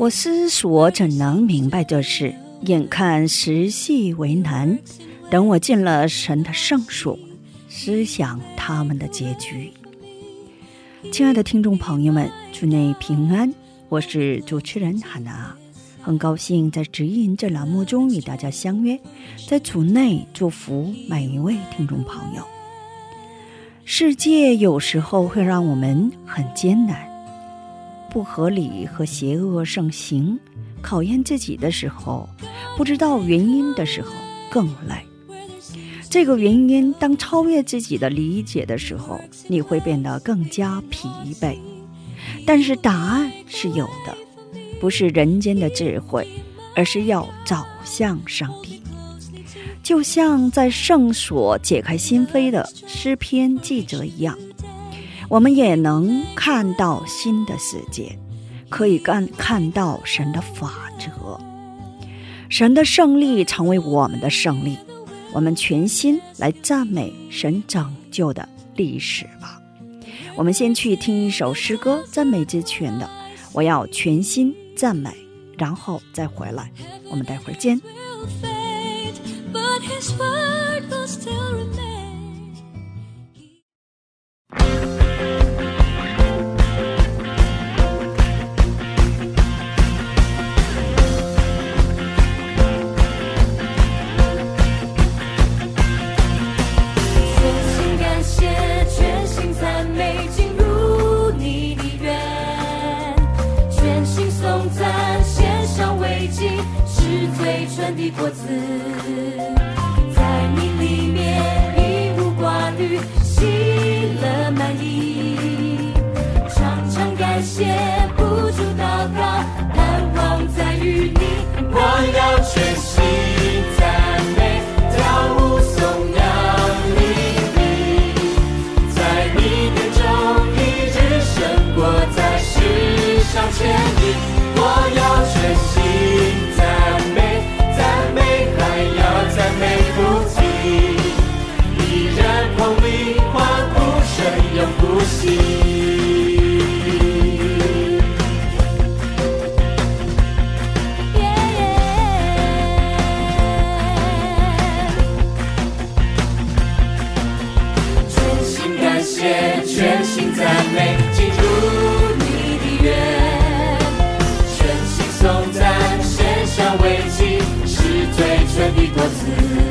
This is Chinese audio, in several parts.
我思索怎能明白这事？眼看时系为难，等我进了神的圣所，思想他们的结局。亲爱的听众朋友们，祝内平安，我是主持人海娜，很高兴在指引这栏目中与大家相约，在主内祝福每一位听众朋友。世界有时候会让我们很艰难。不合理和邪恶盛行，考验自己的时候，不知道原因的时候更累。这个原因当超越自己的理解的时候，你会变得更加疲惫。但是答案是有的，不是人间的智慧，而是要找向上帝。就像在圣所解开心扉的诗篇记者一样。我们也能看到新的世界，可以看看到神的法则，神的胜利成为我们的胜利。我们全心来赞美神拯救的历史吧。我们先去听一首诗歌，赞美之泉的，我要全心赞美，然后再回来。我们待会儿见。的果子。进入你的愿，全心颂赞，献上慰藉，是最纯的果子。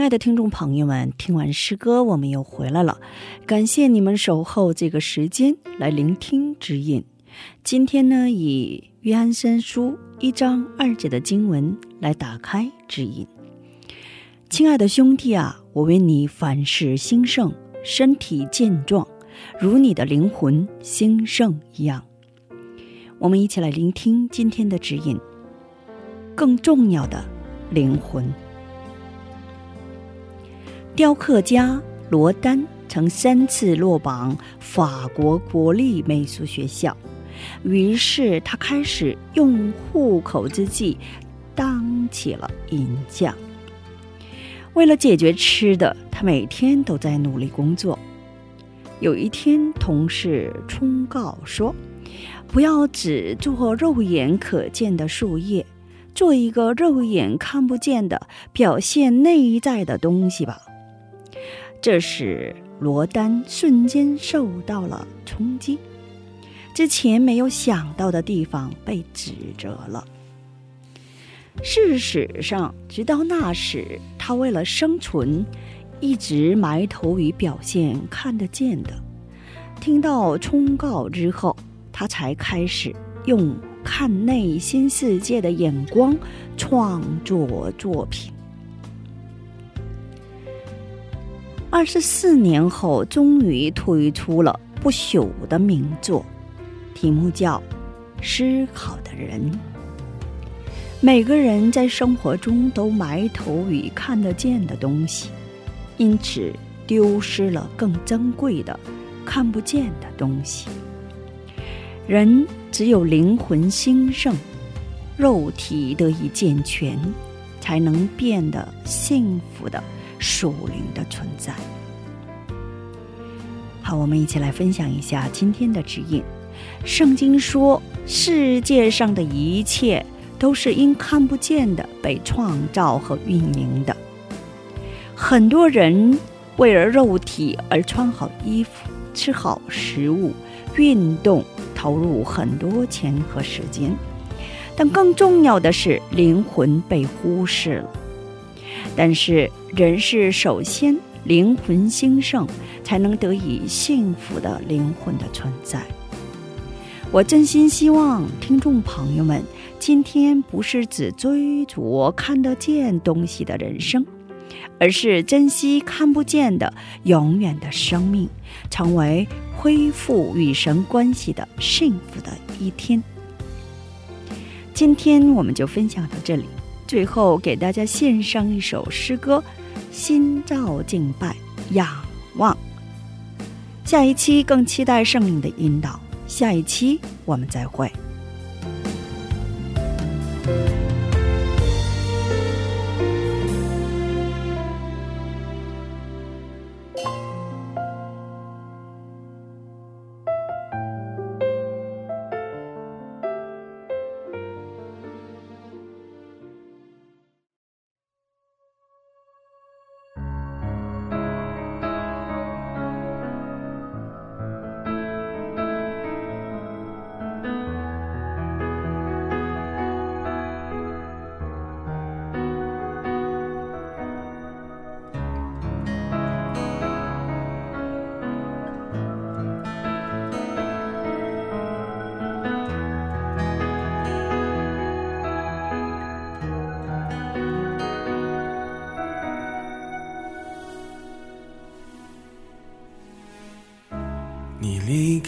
亲爱的听众朋友们，听完诗歌，我们又回来了。感谢你们守候这个时间来聆听指引。今天呢，以约翰三书一章二节的经文来打开指引。亲爱的兄弟啊，我为你凡事兴盛，身体健壮，如你的灵魂兴盛一样。我们一起来聆听今天的指引。更重要的，灵魂。雕刻家罗丹曾三次落榜法国国立美术学校，于是他开始用户口之计当起了银匠。为了解决吃的，他每天都在努力工作。有一天，同事忠告说：“不要只做肉眼可见的树叶，做一个肉眼看不见的、表现内在的东西吧。”这使罗丹瞬间受到了冲击，之前没有想到的地方被指责了。事实上，直到那时，他为了生存，一直埋头于表现看得见的。听到忠告之后，他才开始用看内心世界的眼光创作作品。二十四年后，终于推出了不朽的名作，题目叫《思考的人》。每个人在生活中都埋头于看得见的东西，因此丢失了更珍贵的看不见的东西。人只有灵魂兴盛，肉体得以健全，才能变得幸福的。属灵的存在。好，我们一起来分享一下今天的指引。圣经说，世界上的一切都是因看不见的被创造和运营的。很多人为了肉体而穿好衣服、吃好食物、运动，投入很多钱和时间，但更重要的是，灵魂被忽视了。但是，人是首先灵魂兴盛，才能得以幸福的灵魂的存在。我真心希望听众朋友们今天不是只追逐看得见东西的人生，而是珍惜看不见的永远的生命，成为恢复与神关系的幸福的一天。今天我们就分享到这里。最后，给大家献上一首诗歌《心照敬拜仰望》。下一期更期待圣灵的引导。下一期我们再会。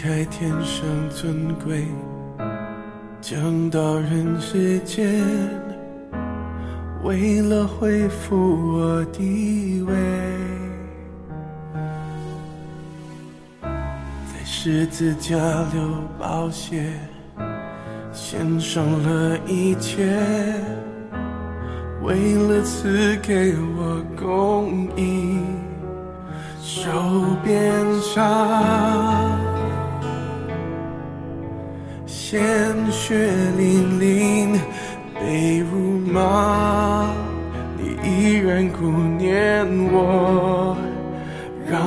开天上尊贵，降到人世间，为了恢复我地位，在十字架流宝血，献上了一切，为了赐给我公义，受鞭伤。鲜血淋淋，被辱骂，你依然顾念我，让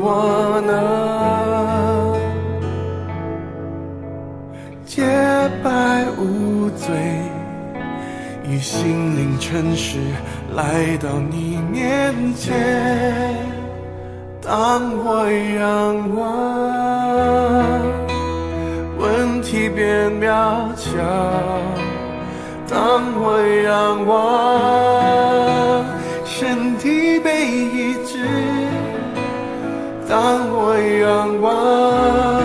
我能洁白无罪，以心灵诚实来到你面前，当我仰望。体变渺小当我仰望身体被抑制当我仰望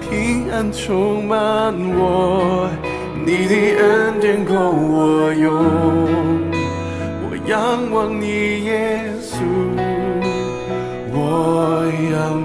平安充满我你的恩典够我用。我仰望你耶稣我仰